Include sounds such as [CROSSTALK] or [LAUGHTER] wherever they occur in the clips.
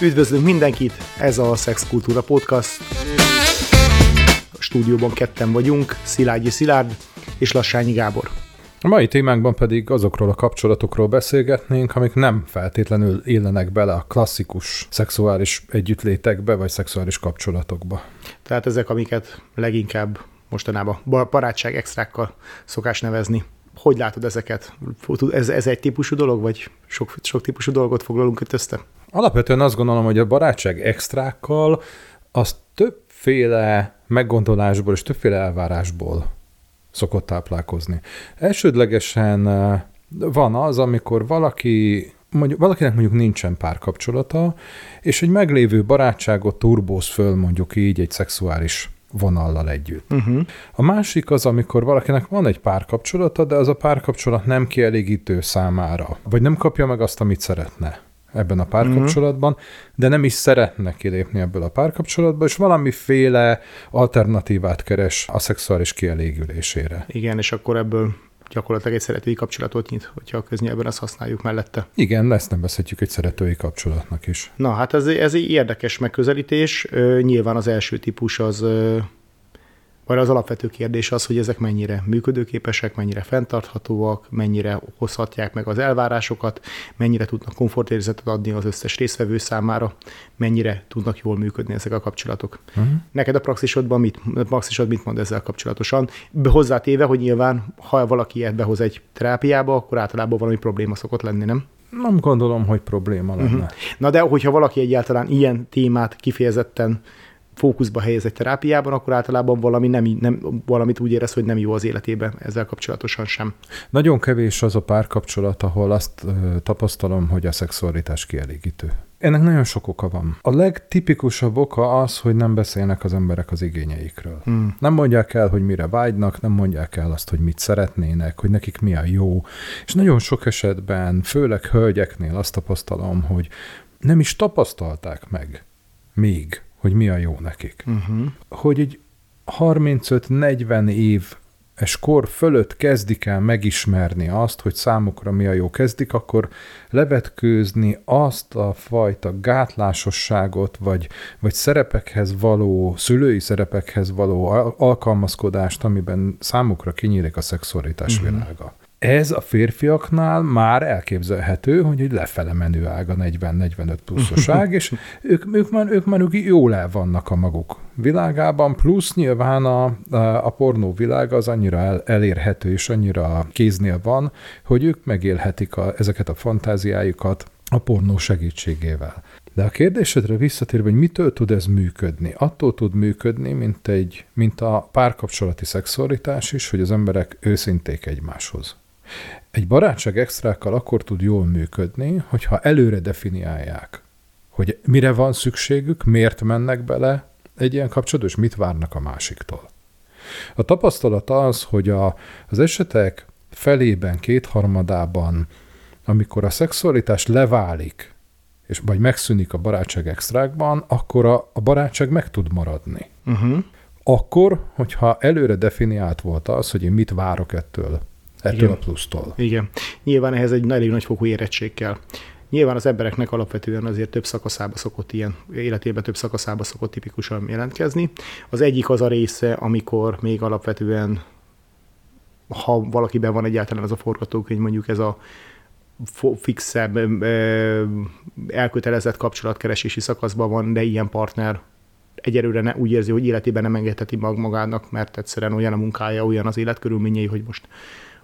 Üdvözlünk mindenkit, ez a Sex Kultúra Podcast. A stúdióban ketten vagyunk, Szilágyi Szilárd és Lassányi Gábor. A mai témánkban pedig azokról a kapcsolatokról beszélgetnénk, amik nem feltétlenül illenek bele a klasszikus szexuális együttlétekbe, vagy szexuális kapcsolatokba. Tehát ezek, amiket leginkább mostanában barátság extrákkal szokás nevezni. Hogy látod ezeket? Ez, ez egy típusú dolog, vagy sok, sok típusú dolgot foglalunk itt össze? Alapvetően azt gondolom, hogy a barátság extrákkal az többféle meggondolásból és többféle elvárásból szokott táplálkozni. Elsődlegesen eh, van az, amikor valaki mondjuk, valakinek mondjuk nincsen párkapcsolata, és egy meglévő barátságot turbóz föl mondjuk így egy szexuális vonallal együtt. Uh-huh. A másik az, amikor valakinek van egy párkapcsolata, de az a párkapcsolat nem kielégítő számára, vagy nem kapja meg azt, amit szeretne ebben a párkapcsolatban, uh-huh. de nem is szeretne kilépni ebből a párkapcsolatba, és valamiféle alternatívát keres a szexuális kielégülésére. Igen, és akkor ebből gyakorlatilag egy szeretői kapcsolatot nyit, hogyha a köznyelven azt használjuk mellette. Igen, ezt nevezhetjük egy szeretői kapcsolatnak is. Na, hát ez, ez egy érdekes megközelítés. Nyilván az első típus az vagy az alapvető kérdés az, hogy ezek mennyire működőképesek, mennyire fenntarthatóak, mennyire hozhatják meg az elvárásokat, mennyire tudnak komfortérzetet adni az összes részvevő számára, mennyire tudnak jól működni ezek a kapcsolatok. Uh-huh. Neked a praxisodban mit, a praxisod mit mond ezzel kapcsolatosan? Hozzátéve, hogy nyilván, ha valaki ilyet behoz egy terápiába, akkor általában valami probléma szokott lenni, nem? Nem gondolom, hogy probléma lenne. Uh-huh. Na de hogyha valaki egyáltalán ilyen témát kifejezetten fókuszba helyez egy terápiában, akkor általában valami nem, nem, valamit úgy érez, hogy nem jó az életében ezzel kapcsolatosan sem. Nagyon kevés az a párkapcsolat, ahol azt tapasztalom, hogy a szexualitás kielégítő. Ennek nagyon sok oka van. A legtipikusabb oka az, hogy nem beszélnek az emberek az igényeikről. Hmm. Nem mondják el, hogy mire vágynak, nem mondják el azt, hogy mit szeretnének, hogy nekik mi a jó. És nagyon sok esetben, főleg hölgyeknél azt tapasztalom, hogy nem is tapasztalták meg még hogy mi a jó nekik. Uh-huh. Hogy egy 35-40 év és kor fölött kezdik el megismerni azt, hogy számukra mi a jó, kezdik akkor levetkőzni azt a fajta gátlásosságot, vagy, vagy szerepekhez való, szülői szerepekhez való alkalmazkodást, amiben számukra kinyílik a szexualitás uh-huh. világa. Ez a férfiaknál már elképzelhető, hogy egy lefele menő ág a 40-45 pluszos ág, és [LAUGHS] ők, ők, már, ők már jól el vannak a maguk világában, plusz nyilván a, a, a pornó világa az annyira el, elérhető és annyira kéznél van, hogy ők megélhetik a, ezeket a fantáziájukat a pornó segítségével. De a kérdésedre visszatérve, hogy mitől tud ez működni? Attól tud működni, mint, egy, mint a párkapcsolati szexualitás is, hogy az emberek őszinték egymáshoz. Egy barátság extrákkal akkor tud jól működni, hogyha előre definiálják, hogy mire van szükségük, miért mennek bele egy ilyen kapcsolatba, és mit várnak a másiktól. A tapasztalat az, hogy a, az esetek felében, kétharmadában, amikor a szexualitás leválik, és vagy megszűnik a barátság extrákban, akkor a, a barátság meg tud maradni. Uh-huh. Akkor, hogyha előre definiált volt az, hogy én mit várok ettől ettől Igen. a plusztól. Igen. Nyilván ehhez egy elég nagyfokú érettség kell. Nyilván az embereknek alapvetően azért több szakaszába szokott ilyen, életében több szakaszába szokott tipikusan jelentkezni. Az egyik az a része, amikor még alapvetően, ha valakiben van egyáltalán az a forgatókönyv, mondjuk ez a fixebb, elkötelezett kapcsolatkeresési szakaszban van, de ilyen partner egyelőre ne, úgy érzi, hogy életében nem engedheti magának, mert egyszerűen olyan a munkája, olyan az életkörülményei, hogy most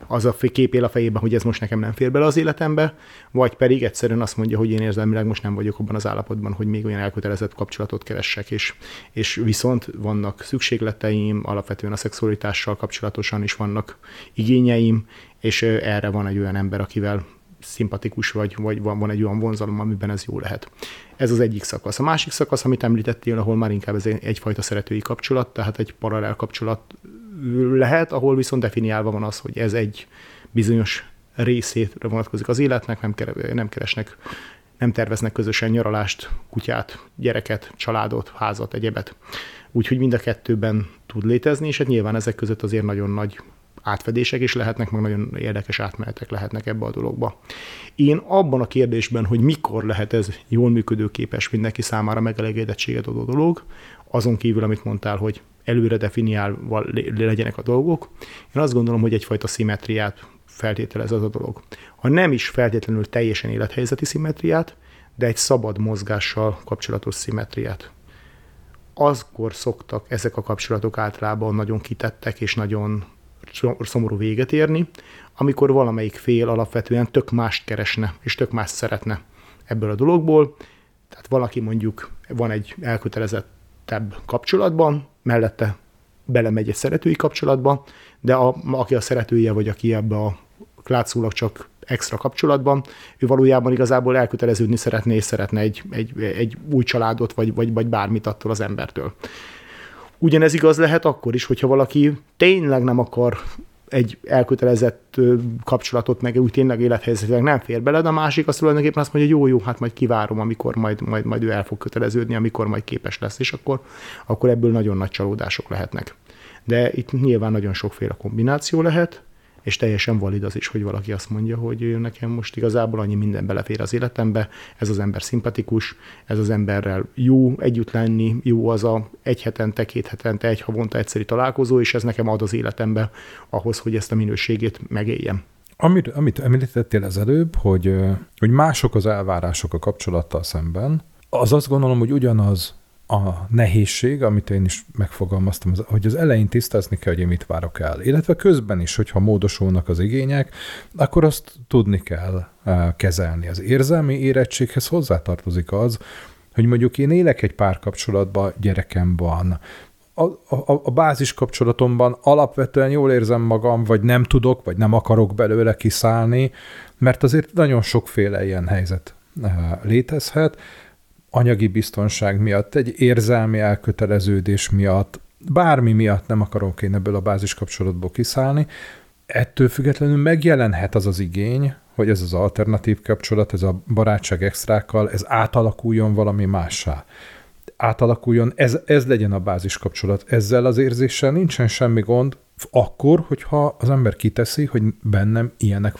az a kép él a fejében, hogy ez most nekem nem fér bele az életembe, vagy pedig egyszerűen azt mondja, hogy én érzelmileg most nem vagyok abban az állapotban, hogy még olyan elkötelezett kapcsolatot keressek, és, és viszont vannak szükségleteim, alapvetően a szexualitással kapcsolatosan is vannak igényeim, és erre van egy olyan ember, akivel szimpatikus vagy, vagy van, van egy olyan vonzalom, amiben ez jó lehet. Ez az egyik szakasz. A másik szakasz, amit említettél, ahol már inkább ez egyfajta szeretői kapcsolat, tehát egy paralel kapcsolat lehet, ahol viszont definiálva van az, hogy ez egy bizonyos részétre vonatkozik az életnek, nem, nem keresnek, nem terveznek közösen nyaralást, kutyát, gyereket, családot, házat, egyebet. Úgyhogy mind a kettőben tud létezni, és hát nyilván ezek között azért nagyon nagy átfedések is lehetnek, meg nagyon érdekes átmenetek lehetnek ebbe a dologba. Én abban a kérdésben, hogy mikor lehet ez jól működőképes mindenki számára megelégedettséget adó dolog, azon kívül, amit mondtál, hogy előre definiálva legyenek a dolgok, én azt gondolom, hogy egyfajta szimetriát feltételez az a dolog. Ha nem is feltétlenül teljesen élethelyzeti szimetriát, de egy szabad mozgással kapcsolatos szimetriát. Azkor szoktak ezek a kapcsolatok általában nagyon kitettek és nagyon szomorú véget érni, amikor valamelyik fél alapvetően tök mást keresne, és tök mást szeretne ebből a dologból. Tehát valaki mondjuk van egy elkötelezettebb kapcsolatban, mellette belemegy egy szeretői kapcsolatba, de a, aki a szeretője, vagy aki ebbe a látszólag csak extra kapcsolatban, ő valójában igazából elköteleződni szeretné, és szeretne egy, egy, egy új családot, vagy, vagy, vagy bármit attól az embertől. Ugyanez igaz lehet akkor is, hogyha valaki tényleg nem akar egy elkötelezett kapcsolatot, meg úgy tényleg élethelyzetek nem fér bele, de a másik azt tulajdonképpen azt mondja, hogy jó, jó, hát majd kivárom, amikor majd, majd, majd ő el fog köteleződni, amikor majd képes lesz, és akkor, akkor ebből nagyon nagy csalódások lehetnek. De itt nyilván nagyon sokféle kombináció lehet, és teljesen valid az is, hogy valaki azt mondja, hogy nekem most igazából annyi minden belefér az életembe, ez az ember szimpatikus, ez az emberrel jó együtt lenni, jó az a egy hetente, két hetente, egy havonta egyszeri találkozó, és ez nekem ad az életembe ahhoz, hogy ezt a minőségét megéljem. Amit, amit említettél az előbb, hogy, hogy mások az elvárások a kapcsolattal szemben, az azt gondolom, hogy ugyanaz a nehézség, amit én is megfogalmaztam, az, hogy az elején tisztázni kell, hogy én mit várok el. Illetve közben is, hogyha módosulnak az igények, akkor azt tudni kell uh, kezelni. Az érzelmi érettséghez hozzátartozik az, hogy mondjuk én élek egy párkapcsolatban, gyerekem van, a, a, a bázis kapcsolatomban alapvetően jól érzem magam, vagy nem tudok, vagy nem akarok belőle kiszállni, mert azért nagyon sokféle ilyen helyzet uh, létezhet, anyagi biztonság miatt, egy érzelmi elköteleződés miatt, bármi miatt nem akarok én ebből a bázis kapcsolatból kiszállni, ettől függetlenül megjelenhet az az igény, hogy ez az alternatív kapcsolat, ez a barátság extrákkal, ez átalakuljon valami mássá. Átalakuljon, ez, ez legyen a bázis kapcsolat. Ezzel az érzéssel nincsen semmi gond, akkor, hogyha az ember kiteszi, hogy bennem ilyenek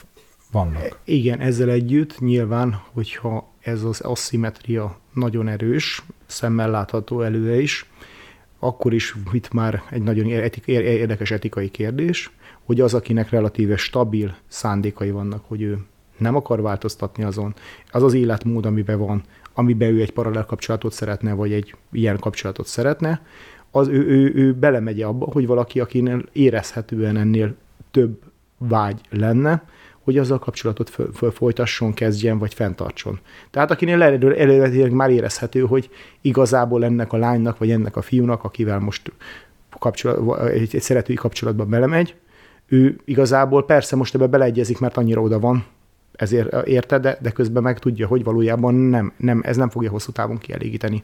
vannak. Igen, ezzel együtt nyilván, hogyha ez az aszimetria nagyon erős, szemmel látható előre is, akkor is itt már egy nagyon érdekes etikai kérdés, hogy az, akinek relatíve stabil szándékai vannak, hogy ő nem akar változtatni azon, az az életmód, amiben van, amiben ő egy paralel kapcsolatot szeretne, vagy egy ilyen kapcsolatot szeretne, az ő, ő, ő belemegy abba, hogy valaki, akinél érezhetően ennél több vágy lenne, hogy azzal kapcsolatot föl, föl folytasson, kezdjen, vagy fenntartson. Tehát akinél eredetileg már érezhető, hogy igazából ennek a lánynak, vagy ennek a fiúnak, akivel most kapcsolat, egy, egy szeretői kapcsolatban belemegy, ő igazából persze most ebbe beleegyezik, mert annyira oda van, ezért érte, de, de közben meg tudja, hogy valójában nem, nem, ez nem fogja hosszú távon kielégíteni.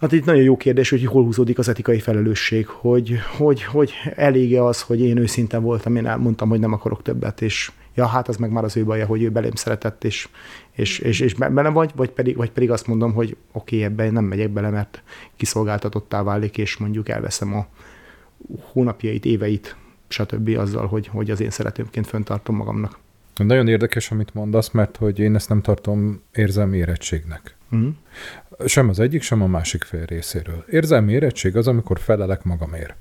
Hát itt nagyon jó kérdés, hogy hol húzódik az etikai felelősség, hogy, hogy, hogy elége az, hogy én őszinte voltam, én mondtam, hogy nem akarok többet, és ja, hát az meg már az ő baja, hogy ő belém szeretett, és, és, és, és bele vagy, vagy pedig, vagy pedig azt mondom, hogy oké, okay, ebben nem megyek bele, mert kiszolgáltatottá válik, és mondjuk elveszem a hónapjait, éveit, stb. azzal, hogy, hogy az én szeretőmként föntartom magamnak. Nagyon érdekes, amit mondasz, mert hogy én ezt nem tartom érzelmi érettségnek. Mm. Sem az egyik, sem a másik fél részéről. Érzelmi érettség az, amikor felelek magamért.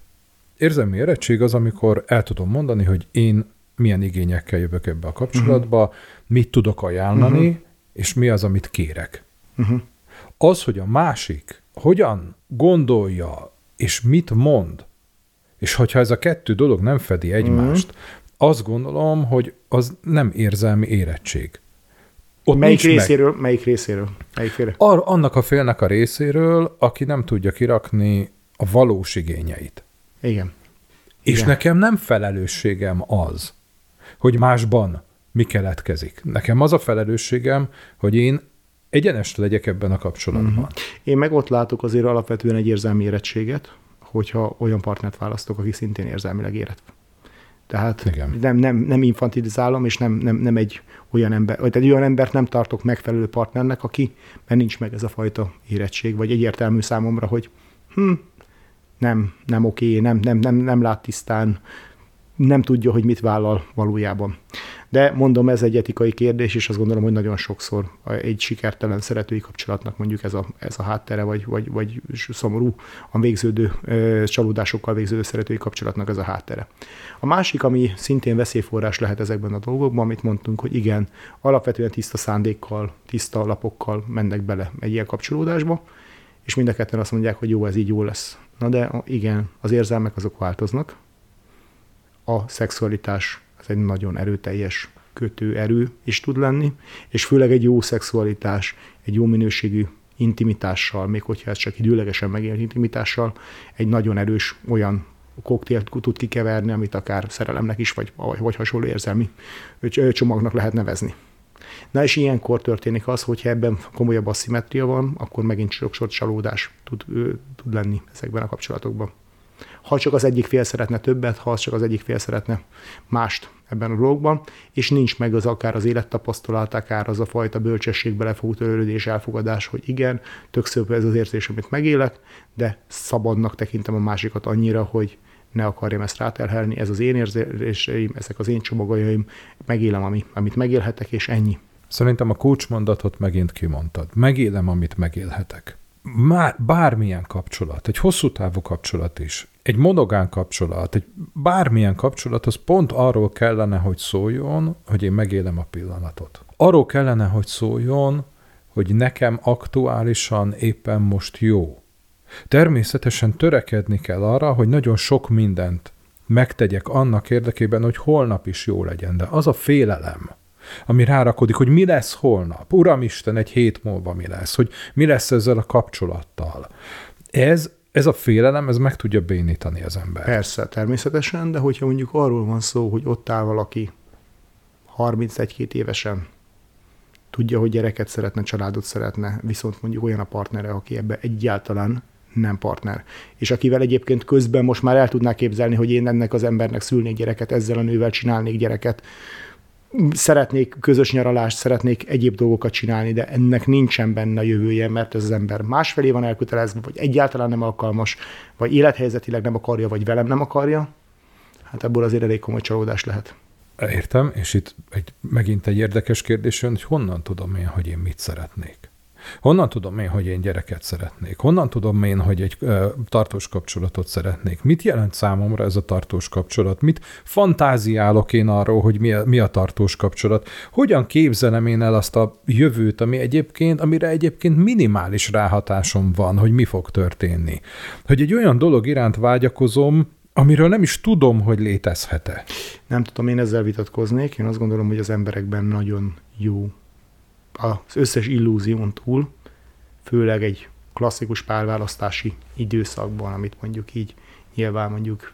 Érzelmi érettség az, amikor el tudom mondani, hogy én milyen igényekkel jövök ebbe a kapcsolatba, uh-huh. mit tudok ajánlani, uh-huh. és mi az, amit kérek. Uh-huh. Az, hogy a másik hogyan gondolja, és mit mond, és hogyha ez a kettő dolog nem fedi egymást, uh-huh. azt gondolom, hogy az nem érzelmi érettség. Ott melyik részéről? Meg. Melyik részéről? Melyik félre? Ar, annak a félnek a részéről, aki nem tudja kirakni a valós igényeit. Igen. És Igen. nekem nem felelősségem az, hogy másban mi keletkezik. Nekem az a felelősségem, hogy én egyenes legyek ebben a kapcsolatban. Uh-huh. Én meg ott látok azért alapvetően egy érzelmi érettséget, hogyha olyan partnert választok, aki szintén érzelmileg érett. Tehát Igen. nem, nem, nem infantilizálom, és nem, nem, nem egy olyan ember, vagy egy olyan embert nem tartok megfelelő partnernek, aki, mert nincs meg ez a fajta érettség, vagy egyértelmű számomra, hogy hm, nem, nem oké, nem, nem, nem, nem lát tisztán, nem tudja, hogy mit vállal valójában. De mondom, ez egy etikai kérdés, és azt gondolom, hogy nagyon sokszor egy sikertelen szeretői kapcsolatnak mondjuk ez a, ez a háttere, vagy, vagy, vagy szomorú a végződő csalódásokkal végződő szeretői kapcsolatnak ez a háttere. A másik, ami szintén veszélyforrás lehet ezekben a dolgokban, amit mondtunk, hogy igen, alapvetően tiszta szándékkal, tiszta lapokkal mennek bele egy ilyen kapcsolódásba, és mind a ketten azt mondják, hogy jó, ez így jó lesz. Na de igen, az érzelmek azok változnak, a szexualitás az egy nagyon erőteljes kötőerő is tud lenni, és főleg egy jó szexualitás, egy jó minőségű intimitással, még hogyha ez csak időlegesen megélt intimitással, egy nagyon erős olyan koktélt tud kikeverni, amit akár szerelemnek is, vagy, vagy hasonló érzelmi csomagnak lehet nevezni. Na és ilyenkor történik az, hogyha ebben komolyabb aszimetria van, akkor megint sokszor csalódás tud, tud lenni ezekben a kapcsolatokban ha csak az egyik fél szeretne többet, ha csak az egyik fél szeretne mást ebben a dologban, és nincs meg az akár az élettapasztalat, akár az a fajta bölcsesség belefogó törődés, elfogadás, hogy igen, tök szép ez az érzés, amit megélek, de szabadnak tekintem a másikat annyira, hogy ne akarjam ezt ráterhelni, ez az én érzéseim, ezek az én csomagoljaim, megélem, ami, amit megélhetek, és ennyi. Szerintem a kulcsmondatot megint kimondtad. Megélem, amit megélhetek már bármilyen kapcsolat, egy hosszú távú kapcsolat is, egy monogán kapcsolat, egy bármilyen kapcsolat, az pont arról kellene, hogy szóljon, hogy én megélem a pillanatot. Arról kellene, hogy szóljon, hogy nekem aktuálisan éppen most jó. Természetesen törekedni kell arra, hogy nagyon sok mindent megtegyek annak érdekében, hogy holnap is jó legyen. De az a félelem, ami rárakodik, hogy mi lesz holnap. Uramisten, egy hét múlva mi lesz, hogy mi lesz ezzel a kapcsolattal. Ez, ez a félelem, ez meg tudja bénítani az ember. Persze, természetesen, de hogyha mondjuk arról van szó, hogy ott áll valaki 31-2 évesen, tudja, hogy gyereket szeretne, családot szeretne, viszont mondjuk olyan a partnere, aki ebbe egyáltalán nem partner. És akivel egyébként közben most már el tudná képzelni, hogy én ennek az embernek szülnék gyereket, ezzel a nővel csinálnék gyereket, szeretnék közös nyaralást, szeretnék egyéb dolgokat csinálni, de ennek nincsen benne jövője, mert ez az ember másfelé van elkötelezve, vagy egyáltalán nem alkalmas, vagy élethelyzetileg nem akarja, vagy velem nem akarja, hát ebből azért elég komoly csalódás lehet. Értem, és itt egy, megint egy érdekes kérdés jön, hogy honnan tudom én, hogy én mit szeretnék. Honnan tudom én, hogy én gyereket szeretnék? Honnan tudom én, hogy egy ö, tartós kapcsolatot szeretnék? Mit jelent számomra ez a tartós kapcsolat? Mit fantáziálok én arról, hogy mi a, mi a tartós kapcsolat? Hogyan képzelem én el azt a jövőt, ami egyébként, amire egyébként minimális ráhatásom van, hogy mi fog történni? Hogy egy olyan dolog iránt vágyakozom, amiről nem is tudom, hogy létezhet-e. Nem tudom, én ezzel vitatkoznék. Én azt gondolom, hogy az emberekben nagyon jó az összes illúzión túl, főleg egy klasszikus párválasztási időszakban, amit mondjuk így nyilván mondjuk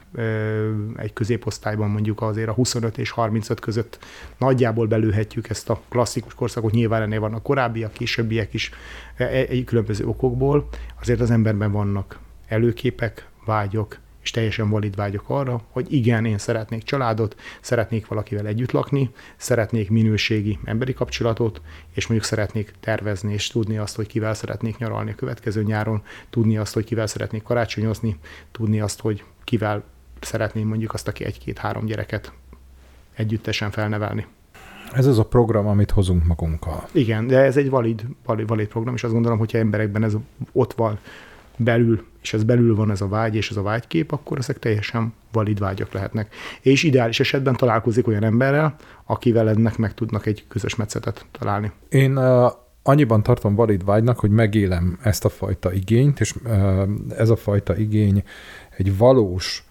egy középosztályban mondjuk azért a 25 és 35 között nagyjából belőhetjük ezt a klasszikus korszakot, nyilván ennél vannak korábbiak, későbbiek is egy különböző okokból, azért az emberben vannak előképek, vágyok, és teljesen valid vágyok arra, hogy igen, én szeretnék családot, szeretnék valakivel együtt lakni, szeretnék minőségi emberi kapcsolatot, és mondjuk szeretnék tervezni, és tudni azt, hogy kivel szeretnék nyaralni a következő nyáron, tudni azt, hogy kivel szeretnék karácsonyozni, tudni azt, hogy kivel szeretném mondjuk azt, aki egy-két-három gyereket együttesen felnevelni. Ez az a program, amit hozunk magunkkal. Igen, de ez egy valid, valid, valid program, és azt gondolom, hogyha emberekben ez ott van, belül, és ez belül van ez a vágy és ez a vágykép, akkor ezek teljesen valid vágyak lehetnek. És ideális esetben találkozik olyan emberrel, akivel ennek meg tudnak egy közös metszetet találni. Én uh, annyiban tartom valid vágynak, hogy megélem ezt a fajta igényt, és uh, ez a fajta igény egy valós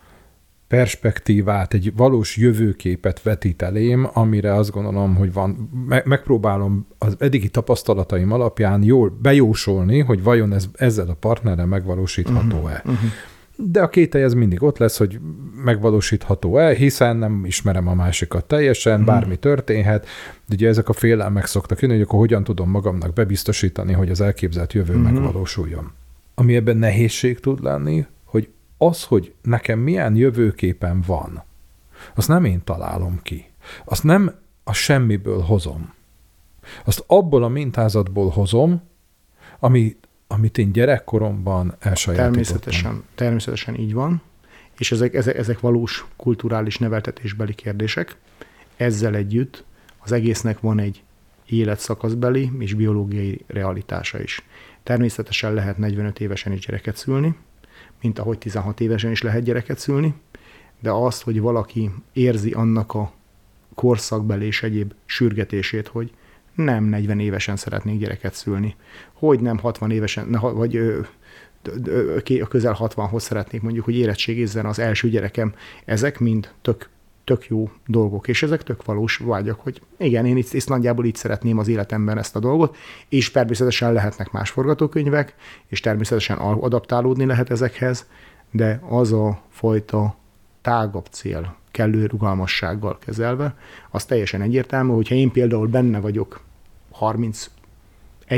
perspektívát, egy valós jövőképet vetít elém, amire azt gondolom, hogy van, me- megpróbálom az eddigi tapasztalataim alapján jól bejósolni, hogy vajon ez ezzel a partnerrel megvalósítható-e. Uh-huh, uh-huh. De a kételj ez mindig ott lesz, hogy megvalósítható-e, hiszen nem ismerem a másikat teljesen, uh-huh. bármi történhet. De ugye ezek a félelmek szoktak jönni, hogy akkor hogyan tudom magamnak bebiztosítani, hogy az elképzelt jövő uh-huh. megvalósuljon. Ami ebben nehézség tud lenni, az, hogy nekem milyen jövőképen van, azt nem én találom ki. Azt nem a semmiből hozom. Azt abból a mintázatból hozom, ami, amit én gyerekkoromban elsajátítottam. Természetesen, természetesen így van, és ezek, ezek, ezek valós kulturális neveltetésbeli kérdések. Ezzel együtt az egésznek van egy életszakaszbeli és biológiai realitása is. Természetesen lehet 45 évesen is gyereket szülni, mint ahogy 16 évesen is lehet gyereket szülni, de azt, hogy valaki érzi annak a korszakbeli és egyéb sürgetését, hogy nem 40 évesen szeretnék gyereket szülni, hogy nem 60 évesen, vagy a közel 60-hoz szeretnék mondjuk, hogy érettségizzen az első gyerekem. Ezek mind tök, tök jó dolgok, és ezek tök valós vágyak, hogy igen, én itt, itt nagyjából így szeretném az életemben ezt a dolgot, és természetesen lehetnek más forgatókönyvek, és természetesen adaptálódni lehet ezekhez, de az a fajta tágabb cél, kellő rugalmassággal kezelve, az teljesen egyértelmű, hogyha én például benne vagyok 31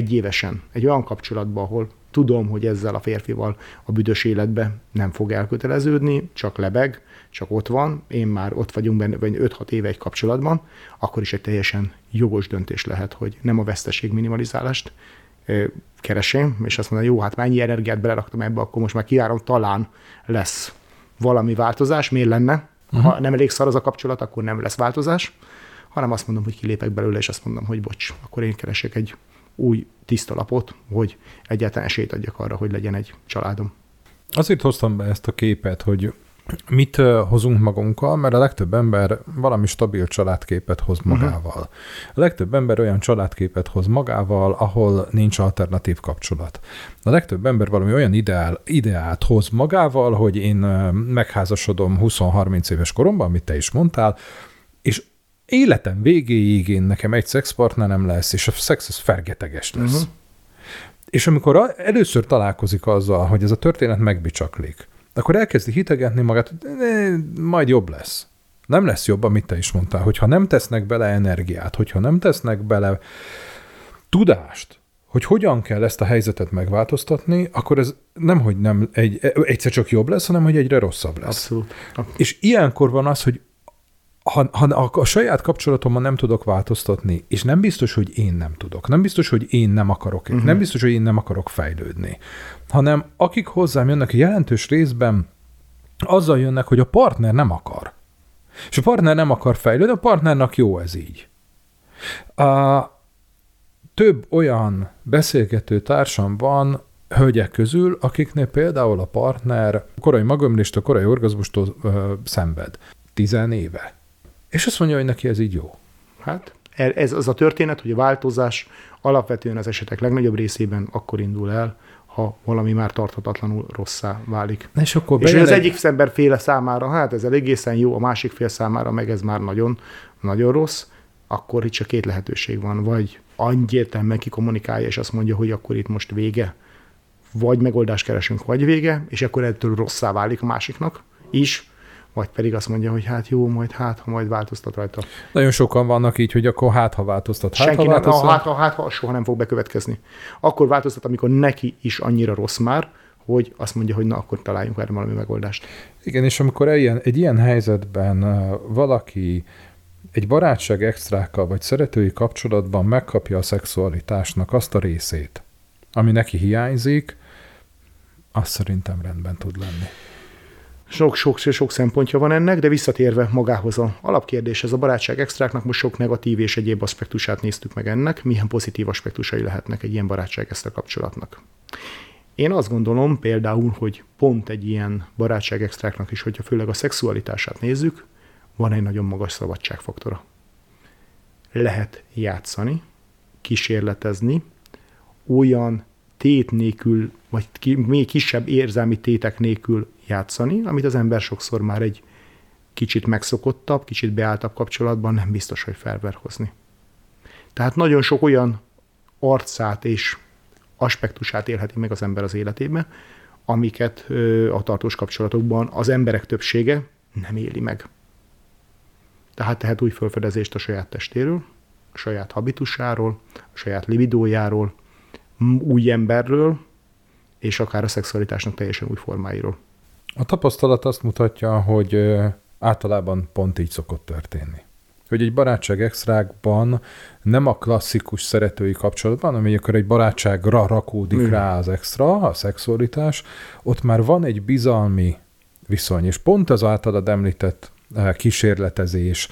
évesen egy olyan kapcsolatban, ahol tudom, hogy ezzel a férfival a büdös életbe nem fog elköteleződni, csak lebeg, csak ott van, én már ott vagyunk benne, vagy 5-6 éve egy kapcsolatban, akkor is egy teljesen jogos döntés lehet, hogy nem a veszteség minimalizálást keresem, és azt mondom, jó, hát mennyi energiát beleraktam ebbe, akkor most már kiárom, talán lesz valami változás, miért lenne? Uh-huh. Ha nem elég szar az a kapcsolat, akkor nem lesz változás, hanem azt mondom, hogy kilépek belőle, és azt mondom, hogy bocs, akkor én keresek egy új tiszta lapot, hogy egyáltalán esélyt adjak arra, hogy legyen egy családom. Azért hoztam be ezt a képet, hogy mit hozunk magunkkal, mert a legtöbb ember valami stabil családképet hoz mhm. magával. Uh-huh. A legtöbb ember olyan családképet hoz magával, ahol nincs alternatív kapcsolat. A legtöbb ember valami olyan ideál, ideát hoz magával, hogy én megházasodom 20-30 éves koromban, amit te is mondtál, életem végéig én nekem egy szexpartnerem lesz, és a szex az fergeteges lesz. Uh-huh. És amikor először találkozik azzal, hogy ez a történet megbicsaklik, akkor elkezdi hitegetni magát, hogy majd jobb lesz. Nem lesz jobb, amit te is mondtál, hogyha nem tesznek bele energiát, hogyha nem tesznek bele tudást, hogy hogyan kell ezt a helyzetet megváltoztatni, akkor ez nem, hogy nem egy, egyszer csak jobb lesz, hanem hogy egyre rosszabb lesz. Abszolút. És ilyenkor van az, hogy ha, ha a, a saját kapcsolatomban nem tudok változtatni, és nem biztos, hogy én nem tudok, nem biztos, hogy én nem akarok, uh-huh. nem biztos, hogy én nem akarok fejlődni, hanem akik hozzám jönnek jelentős részben azzal jönnek, hogy a partner nem akar. És a partner nem akar fejlődni, a partnernak jó ez így. A, több olyan beszélgető társam van, hölgyek közül, akiknél például a partner korai magömlést, a korai orgazmustól ö, szenved. Tizen éve. És azt mondja, hogy neki ez így jó. Hát ez az a történet, hogy a változás alapvetően az esetek legnagyobb részében akkor indul el, ha valami már tarthatatlanul rosszá válik. És, akkor és az egyik ember féle számára, hát ez egészen jó, a másik fél számára meg ez már nagyon, nagyon rossz, akkor itt csak két lehetőség van, vagy annyit kikommunikálja, és azt mondja, hogy akkor itt most vége, vagy megoldást keresünk, vagy vége, és akkor ettől rosszá válik a másiknak is, vagy pedig azt mondja, hogy hát jó, majd hát, ha majd változtat rajta. Nagyon sokan vannak így, hogy akkor hát, ha változtat. Hát, Senki ha változtat. nem, hát, ha, hát, ha soha nem fog bekövetkezni. Akkor változtat, amikor neki is annyira rossz már, hogy azt mondja, hogy na, akkor találjunk erre valami megoldást. Igen, és amikor egy egy ilyen helyzetben valaki egy barátság extrákkal vagy szeretői kapcsolatban megkapja a szexualitásnak azt a részét, ami neki hiányzik, az szerintem rendben tud lenni. Sok, sok, szempontja van ennek, de visszatérve magához a alapkérdés, ez a barátság extráknak most sok negatív és egyéb aspektusát néztük meg ennek, milyen pozitív aspektusai lehetnek egy ilyen barátság extra kapcsolatnak. Én azt gondolom például, hogy pont egy ilyen barátság extráknak is, hogyha főleg a szexualitását nézzük, van egy nagyon magas szabadságfaktora. Lehet játszani, kísérletezni, olyan tét nélkül, vagy ki, még kisebb érzelmi tétek nélkül játszani, amit az ember sokszor már egy kicsit megszokottabb, kicsit beálltabb kapcsolatban nem biztos, hogy felver. Tehát nagyon sok olyan arcát és aspektusát élheti meg az ember az életében, amiket a tartós kapcsolatokban az emberek többsége nem éli meg. Tehát tehet új felfedezést a saját testéről, a saját habitusáról, a saját libidójáról, új emberről, és akár a szexualitásnak teljesen új formáiról. A tapasztalat azt mutatja, hogy általában pont így szokott történni. Hogy egy barátság extrákban nem a klasszikus szeretői kapcsolatban, ami akkor egy barátságra rakódik mm. rá az extra, a szexualitás, ott már van egy bizalmi viszony. És pont az általad említett kísérletezés,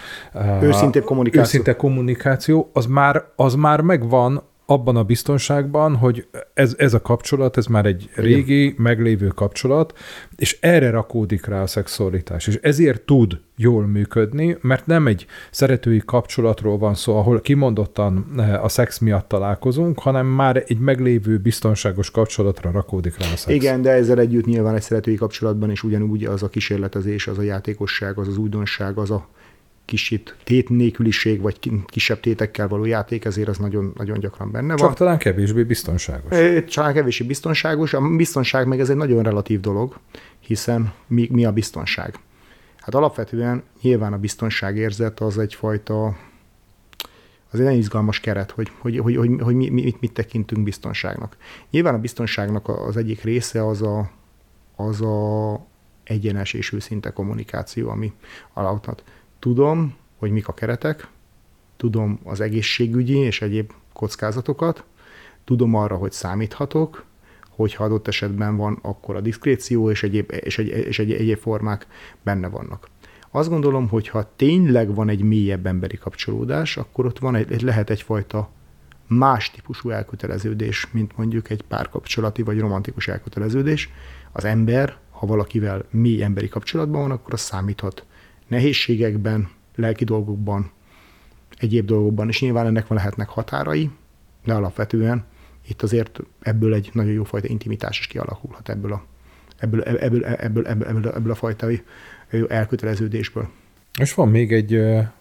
őszinte kommunikáció. őszinte kommunikáció, az már, az már megvan abban a biztonságban, hogy ez, ez a kapcsolat, ez már egy régi, Igen. meglévő kapcsolat, és erre rakódik rá a szexualitás. És ezért tud jól működni, mert nem egy szeretői kapcsolatról van szó, ahol kimondottan eh, a szex miatt találkozunk, hanem már egy meglévő biztonságos kapcsolatra rakódik rá a szex. Igen, de ezzel együtt nyilván egy szeretői kapcsolatban is ugyanúgy az a kísérletezés, az a játékosság, az az újdonság, az a kicsit tét nélküliség, vagy kisebb tétekkel való játék, ezért az nagyon, nagyon gyakran benne van. Csak talán kevésbé biztonságos. Talán kevésbé biztonságos. A biztonság meg ez egy nagyon relatív dolog, hiszen mi, mi a biztonság? Hát alapvetően nyilván a biztonságérzet az egyfajta az egy nagyon izgalmas keret, hogy, hogy, hogy, hogy, hogy mi, mit, mit tekintünk biztonságnak. Nyilván a biztonságnak az egyik része az a, az a egyenes és őszinte kommunikáció, ami alapvetően Tudom, hogy mik a keretek, tudom az egészségügyi és egyéb kockázatokat, tudom arra, hogy számíthatok, hogyha adott esetben van, akkor a diszkréció és egyéb, és egy, és egy, egyéb formák benne vannak. Azt gondolom, hogy ha tényleg van egy mélyebb emberi kapcsolódás, akkor ott van egy, lehet egyfajta más típusú elköteleződés, mint mondjuk egy párkapcsolati vagy romantikus elköteleződés. Az ember, ha valakivel mély emberi kapcsolatban van, akkor az számíthat nehézségekben, lelki dolgokban, egyéb dolgokban, és nyilván ennek van lehetnek határai, de alapvetően itt azért ebből egy nagyon jó fajta intimitás is kialakulhat ebből a, ebből, ebből, ebből, ebből, ebből, ebből a fajta elköteleződésből. És van még egy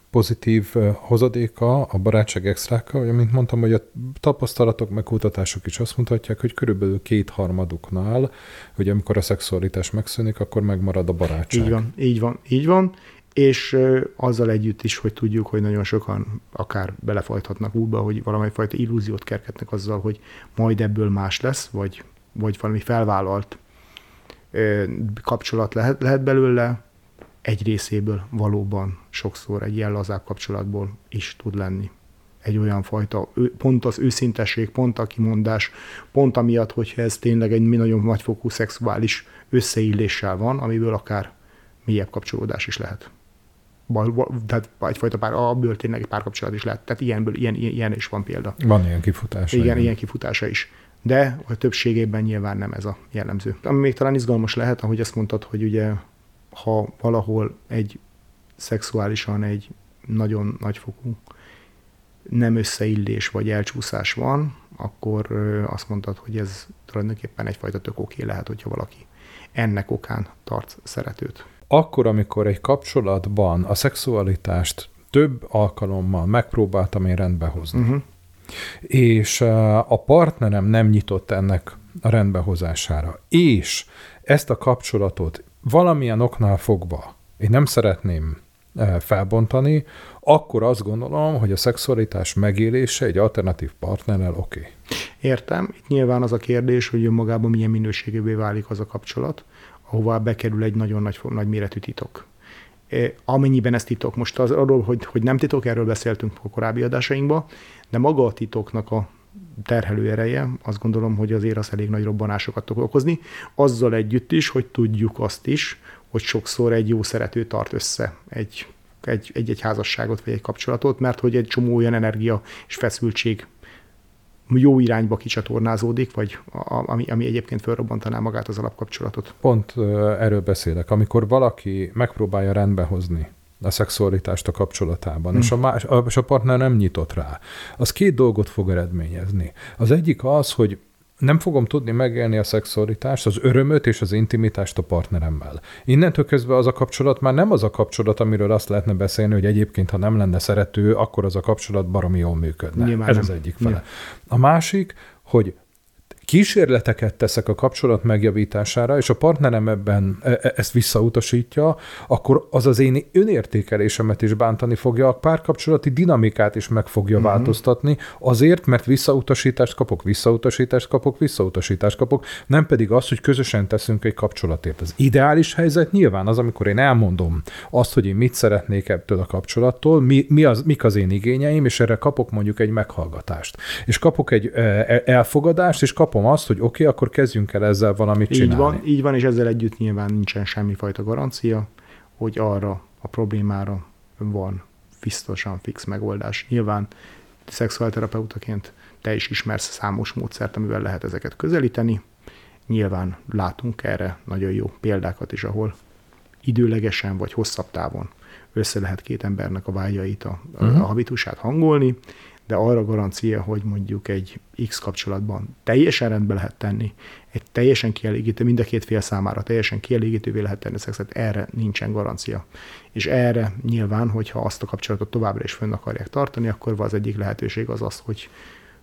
pozitív hozadéka a barátság extrákkal, hogy mint mondtam, hogy a tapasztalatok, meg kutatások is azt mutatják, hogy körülbelül kétharmaduknál, hogy amikor a szexualitás megszűnik, akkor megmarad a barátság. Így van, így van, így van és azzal együtt is, hogy tudjuk, hogy nagyon sokan akár belefajthatnak útba, hogy valamelyfajta illúziót kerkednek azzal, hogy majd ebből más lesz, vagy, vagy valami felvállalt kapcsolat lehet, lehet belőle, egy részéből valóban sokszor egy ilyen lazább kapcsolatból is tud lenni. Egy olyan fajta, pont az őszintesség, pont a kimondás, pont amiatt, hogyha ez tényleg egy nagyon nagyfokú szexuális összeilléssel van, amiből akár mélyebb kapcsolódás is lehet tehát egyfajta pár, a tényleg egy párkapcsolat is lehet. Tehát ilyenből, ilyen, ilyen is van példa. Van ilyen kifutása. Igen, ilyen kifutása is. De a többségében nyilván nem ez a jellemző. Ami még talán izgalmas lehet, ahogy azt mondtad, hogy ugye ha valahol egy szexuálisan egy nagyon nagyfokú nem összeillés vagy elcsúszás van, akkor azt mondtad, hogy ez tulajdonképpen egyfajta tök oké lehet, hogyha valaki ennek okán tart szeretőt akkor, amikor egy kapcsolatban a szexualitást több alkalommal megpróbáltam én rendbe hozni, uh-huh. és a partnerem nem nyitott ennek a rendbehozására, és ezt a kapcsolatot valamilyen oknál fogva én nem szeretném felbontani, akkor azt gondolom, hogy a szexualitás megélése egy alternatív partnerrel oké. Okay. Értem. Itt nyilván az a kérdés, hogy önmagában milyen minőségűvé válik az a kapcsolat ahová bekerül egy nagyon nagy, nagy méretű titok. E, amennyiben ez titok, most az arról, hogy, hogy nem titok, erről beszéltünk a korábbi adásainkban, de maga a titoknak a terhelő ereje, azt gondolom, hogy azért az elég nagy robbanásokat tud okozni, azzal együtt is, hogy tudjuk azt is, hogy sokszor egy jó szerető tart össze egy, egy, egy, egy házasságot vagy egy kapcsolatot, mert hogy egy csomó olyan energia és feszültség jó irányba kicsatornázódik, vagy ami, ami egyébként felrobbantaná magát az alapkapcsolatot. Pont erről beszélek. Amikor valaki megpróbálja rendbe hozni a szexualitást a kapcsolatában, hmm. és, a más, és a partner nem nyitott rá, az két dolgot fog eredményezni. Az egyik az, hogy nem fogom tudni megélni a szexualitást, az örömöt és az intimitást a partneremmel. Innentől kezdve az a kapcsolat már nem az a kapcsolat, amiről azt lehetne beszélni, hogy egyébként, ha nem lenne szerető, akkor az a kapcsolat baromi jól működne. Nyilván Ez nem. az egyik fele. A másik, hogy kísérleteket teszek a kapcsolat megjavítására, és a partnerem ebben e, e, ezt visszautasítja, akkor az az én önértékelésemet is bántani fogja, a párkapcsolati dinamikát is meg fogja uh-huh. változtatni, azért, mert visszautasítást kapok, visszautasítást kapok, visszautasítást kapok, nem pedig az, hogy közösen teszünk egy kapcsolatért. Az ideális helyzet nyilván az, amikor én elmondom azt, hogy én mit szeretnék ebből a kapcsolattól, mi, mi az, mik az én igényeim, és erre kapok mondjuk egy meghallgatást. És kapok egy e, elfogadást, és kapom megkapom azt, hogy oké, okay, akkor kezdjünk el ezzel valamit csinálni. Így van, így van, és ezzel együtt nyilván nincsen semmifajta garancia, hogy arra a problémára van biztosan fix megoldás. Nyilván szexuálterapeutaként te is ismersz számos módszert, amivel lehet ezeket közelíteni. Nyilván látunk erre nagyon jó példákat is, ahol időlegesen vagy hosszabb távon össze lehet két embernek a vágyait, a, uh-huh. a habitusát hangolni, de arra garancia, hogy mondjuk egy X kapcsolatban teljesen rendbe lehet tenni, egy teljesen kielégítő, mind a két fél számára teljesen kielégítővé lehet tenni a szexet, erre nincsen garancia. És erre nyilván, hogyha azt a kapcsolatot továbbra is fönn akarják tartani, akkor az egyik lehetőség az az, hogy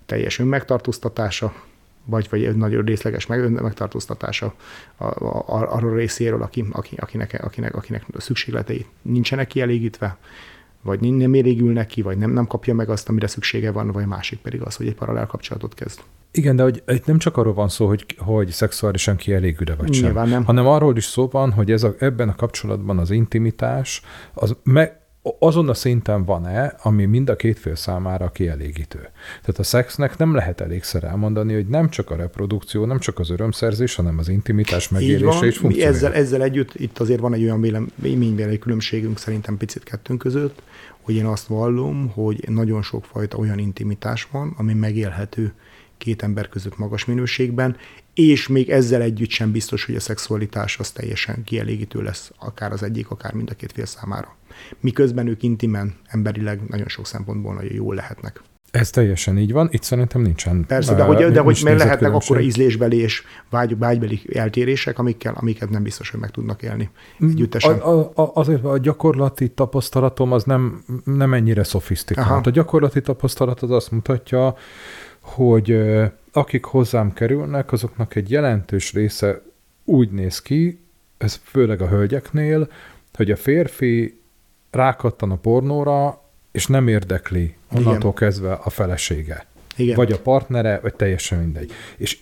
teljes önmegtartóztatása, vagy, vagy egy nagyon részleges meg, megtartóztatása arról részéről, aki, aki, akinek, akinek, akinek szükségletei nincsenek kielégítve, vagy nem érégül neki, vagy nem, nem kapja meg azt, amire szüksége van, vagy a másik pedig az, hogy egy paralel kapcsolatot kezd. Igen, de hogy itt nem csak arról van szó, hogy, hogy szexuálisan kielégül-e vagy Nyilván sem, nem. hanem arról is szó van, hogy ez a, ebben a kapcsolatban az intimitás az me, azon a szinten van-e, ami mind a két fél számára kielégítő. Tehát a szexnek nem lehet elégszer elmondani, hogy nem csak a reprodukció, nem csak az örömszerzés, hanem az intimitás megélése is funkcionál. Ezzel, ezzel együtt itt azért van egy olyan véleménybeli különbségünk szerintem picit kettőnk között, hogy én azt vallom, hogy nagyon sokfajta olyan intimitás van, ami megélhető két ember között magas minőségben, és még ezzel együtt sem biztos, hogy a szexualitás az teljesen kielégítő lesz, akár az egyik, akár mind a két fél számára. Miközben ők intimen, emberileg nagyon sok szempontból nagyon jól lehetnek. Ez teljesen így van, itt szerintem nincsen. Persze, de hogy, de hogy meg lehetnek akkor ízlésbeli és vágy, vágybeli eltérések, amikkel, amiket nem biztos, hogy meg tudnak élni mm, együttesen. A, a, azért a gyakorlati tapasztalatom az nem, nem ennyire szofisztikált. Aha. A gyakorlati tapasztalat az azt mutatja, hogy akik hozzám kerülnek, azoknak egy jelentős része úgy néz ki, ez főleg a hölgyeknél, hogy a férfi rákattan a pornóra, és nem érdekli onnantól Igen. kezdve a felesége. Igen. Vagy a partnere, vagy teljesen mindegy. És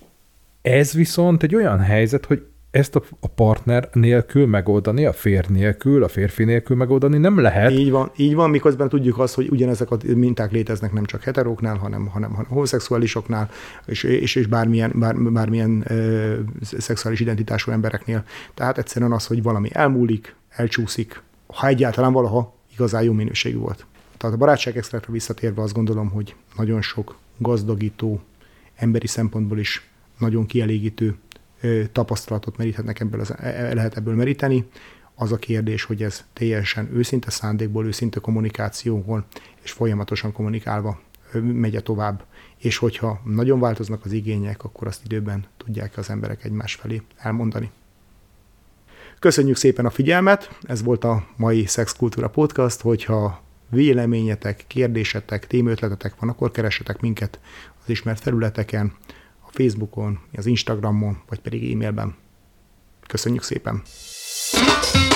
ez viszont egy olyan helyzet, hogy ezt a, a partner nélkül megoldani, a fér nélkül, a férfi nélkül megoldani nem lehet. Így van, így van, miközben tudjuk azt, hogy ugyanezek a minták léteznek nem csak heteróknál, hanem, hanem, hanem homoszexuálisoknál, és, és, és bármilyen, bár, bármilyen ö, szexuális identitású embereknél. Tehát egyszerűen az, hogy valami elmúlik, elcsúszik, ha egyáltalán valaha igazán jó minőségű volt. Tehát a barátság extrákra visszatérve azt gondolom, hogy nagyon sok gazdagító, emberi szempontból is nagyon kielégítő tapasztalatot meríthetnek ebből, az, e, e, lehet ebből meríteni. Az a kérdés, hogy ez teljesen őszinte szándékból, őszinte kommunikációból, és folyamatosan kommunikálva megye tovább. És hogyha nagyon változnak az igények, akkor azt időben tudják az emberek egymás felé elmondani. Köszönjük szépen a figyelmet, ez volt a mai Szexkultúra Podcast, hogyha véleményetek, kérdésetek, témötletetek van, akkor keressetek minket az ismert felületeken, Facebookon, az Instagramon, vagy pedig e-mailben. Köszönjük szépen! thank you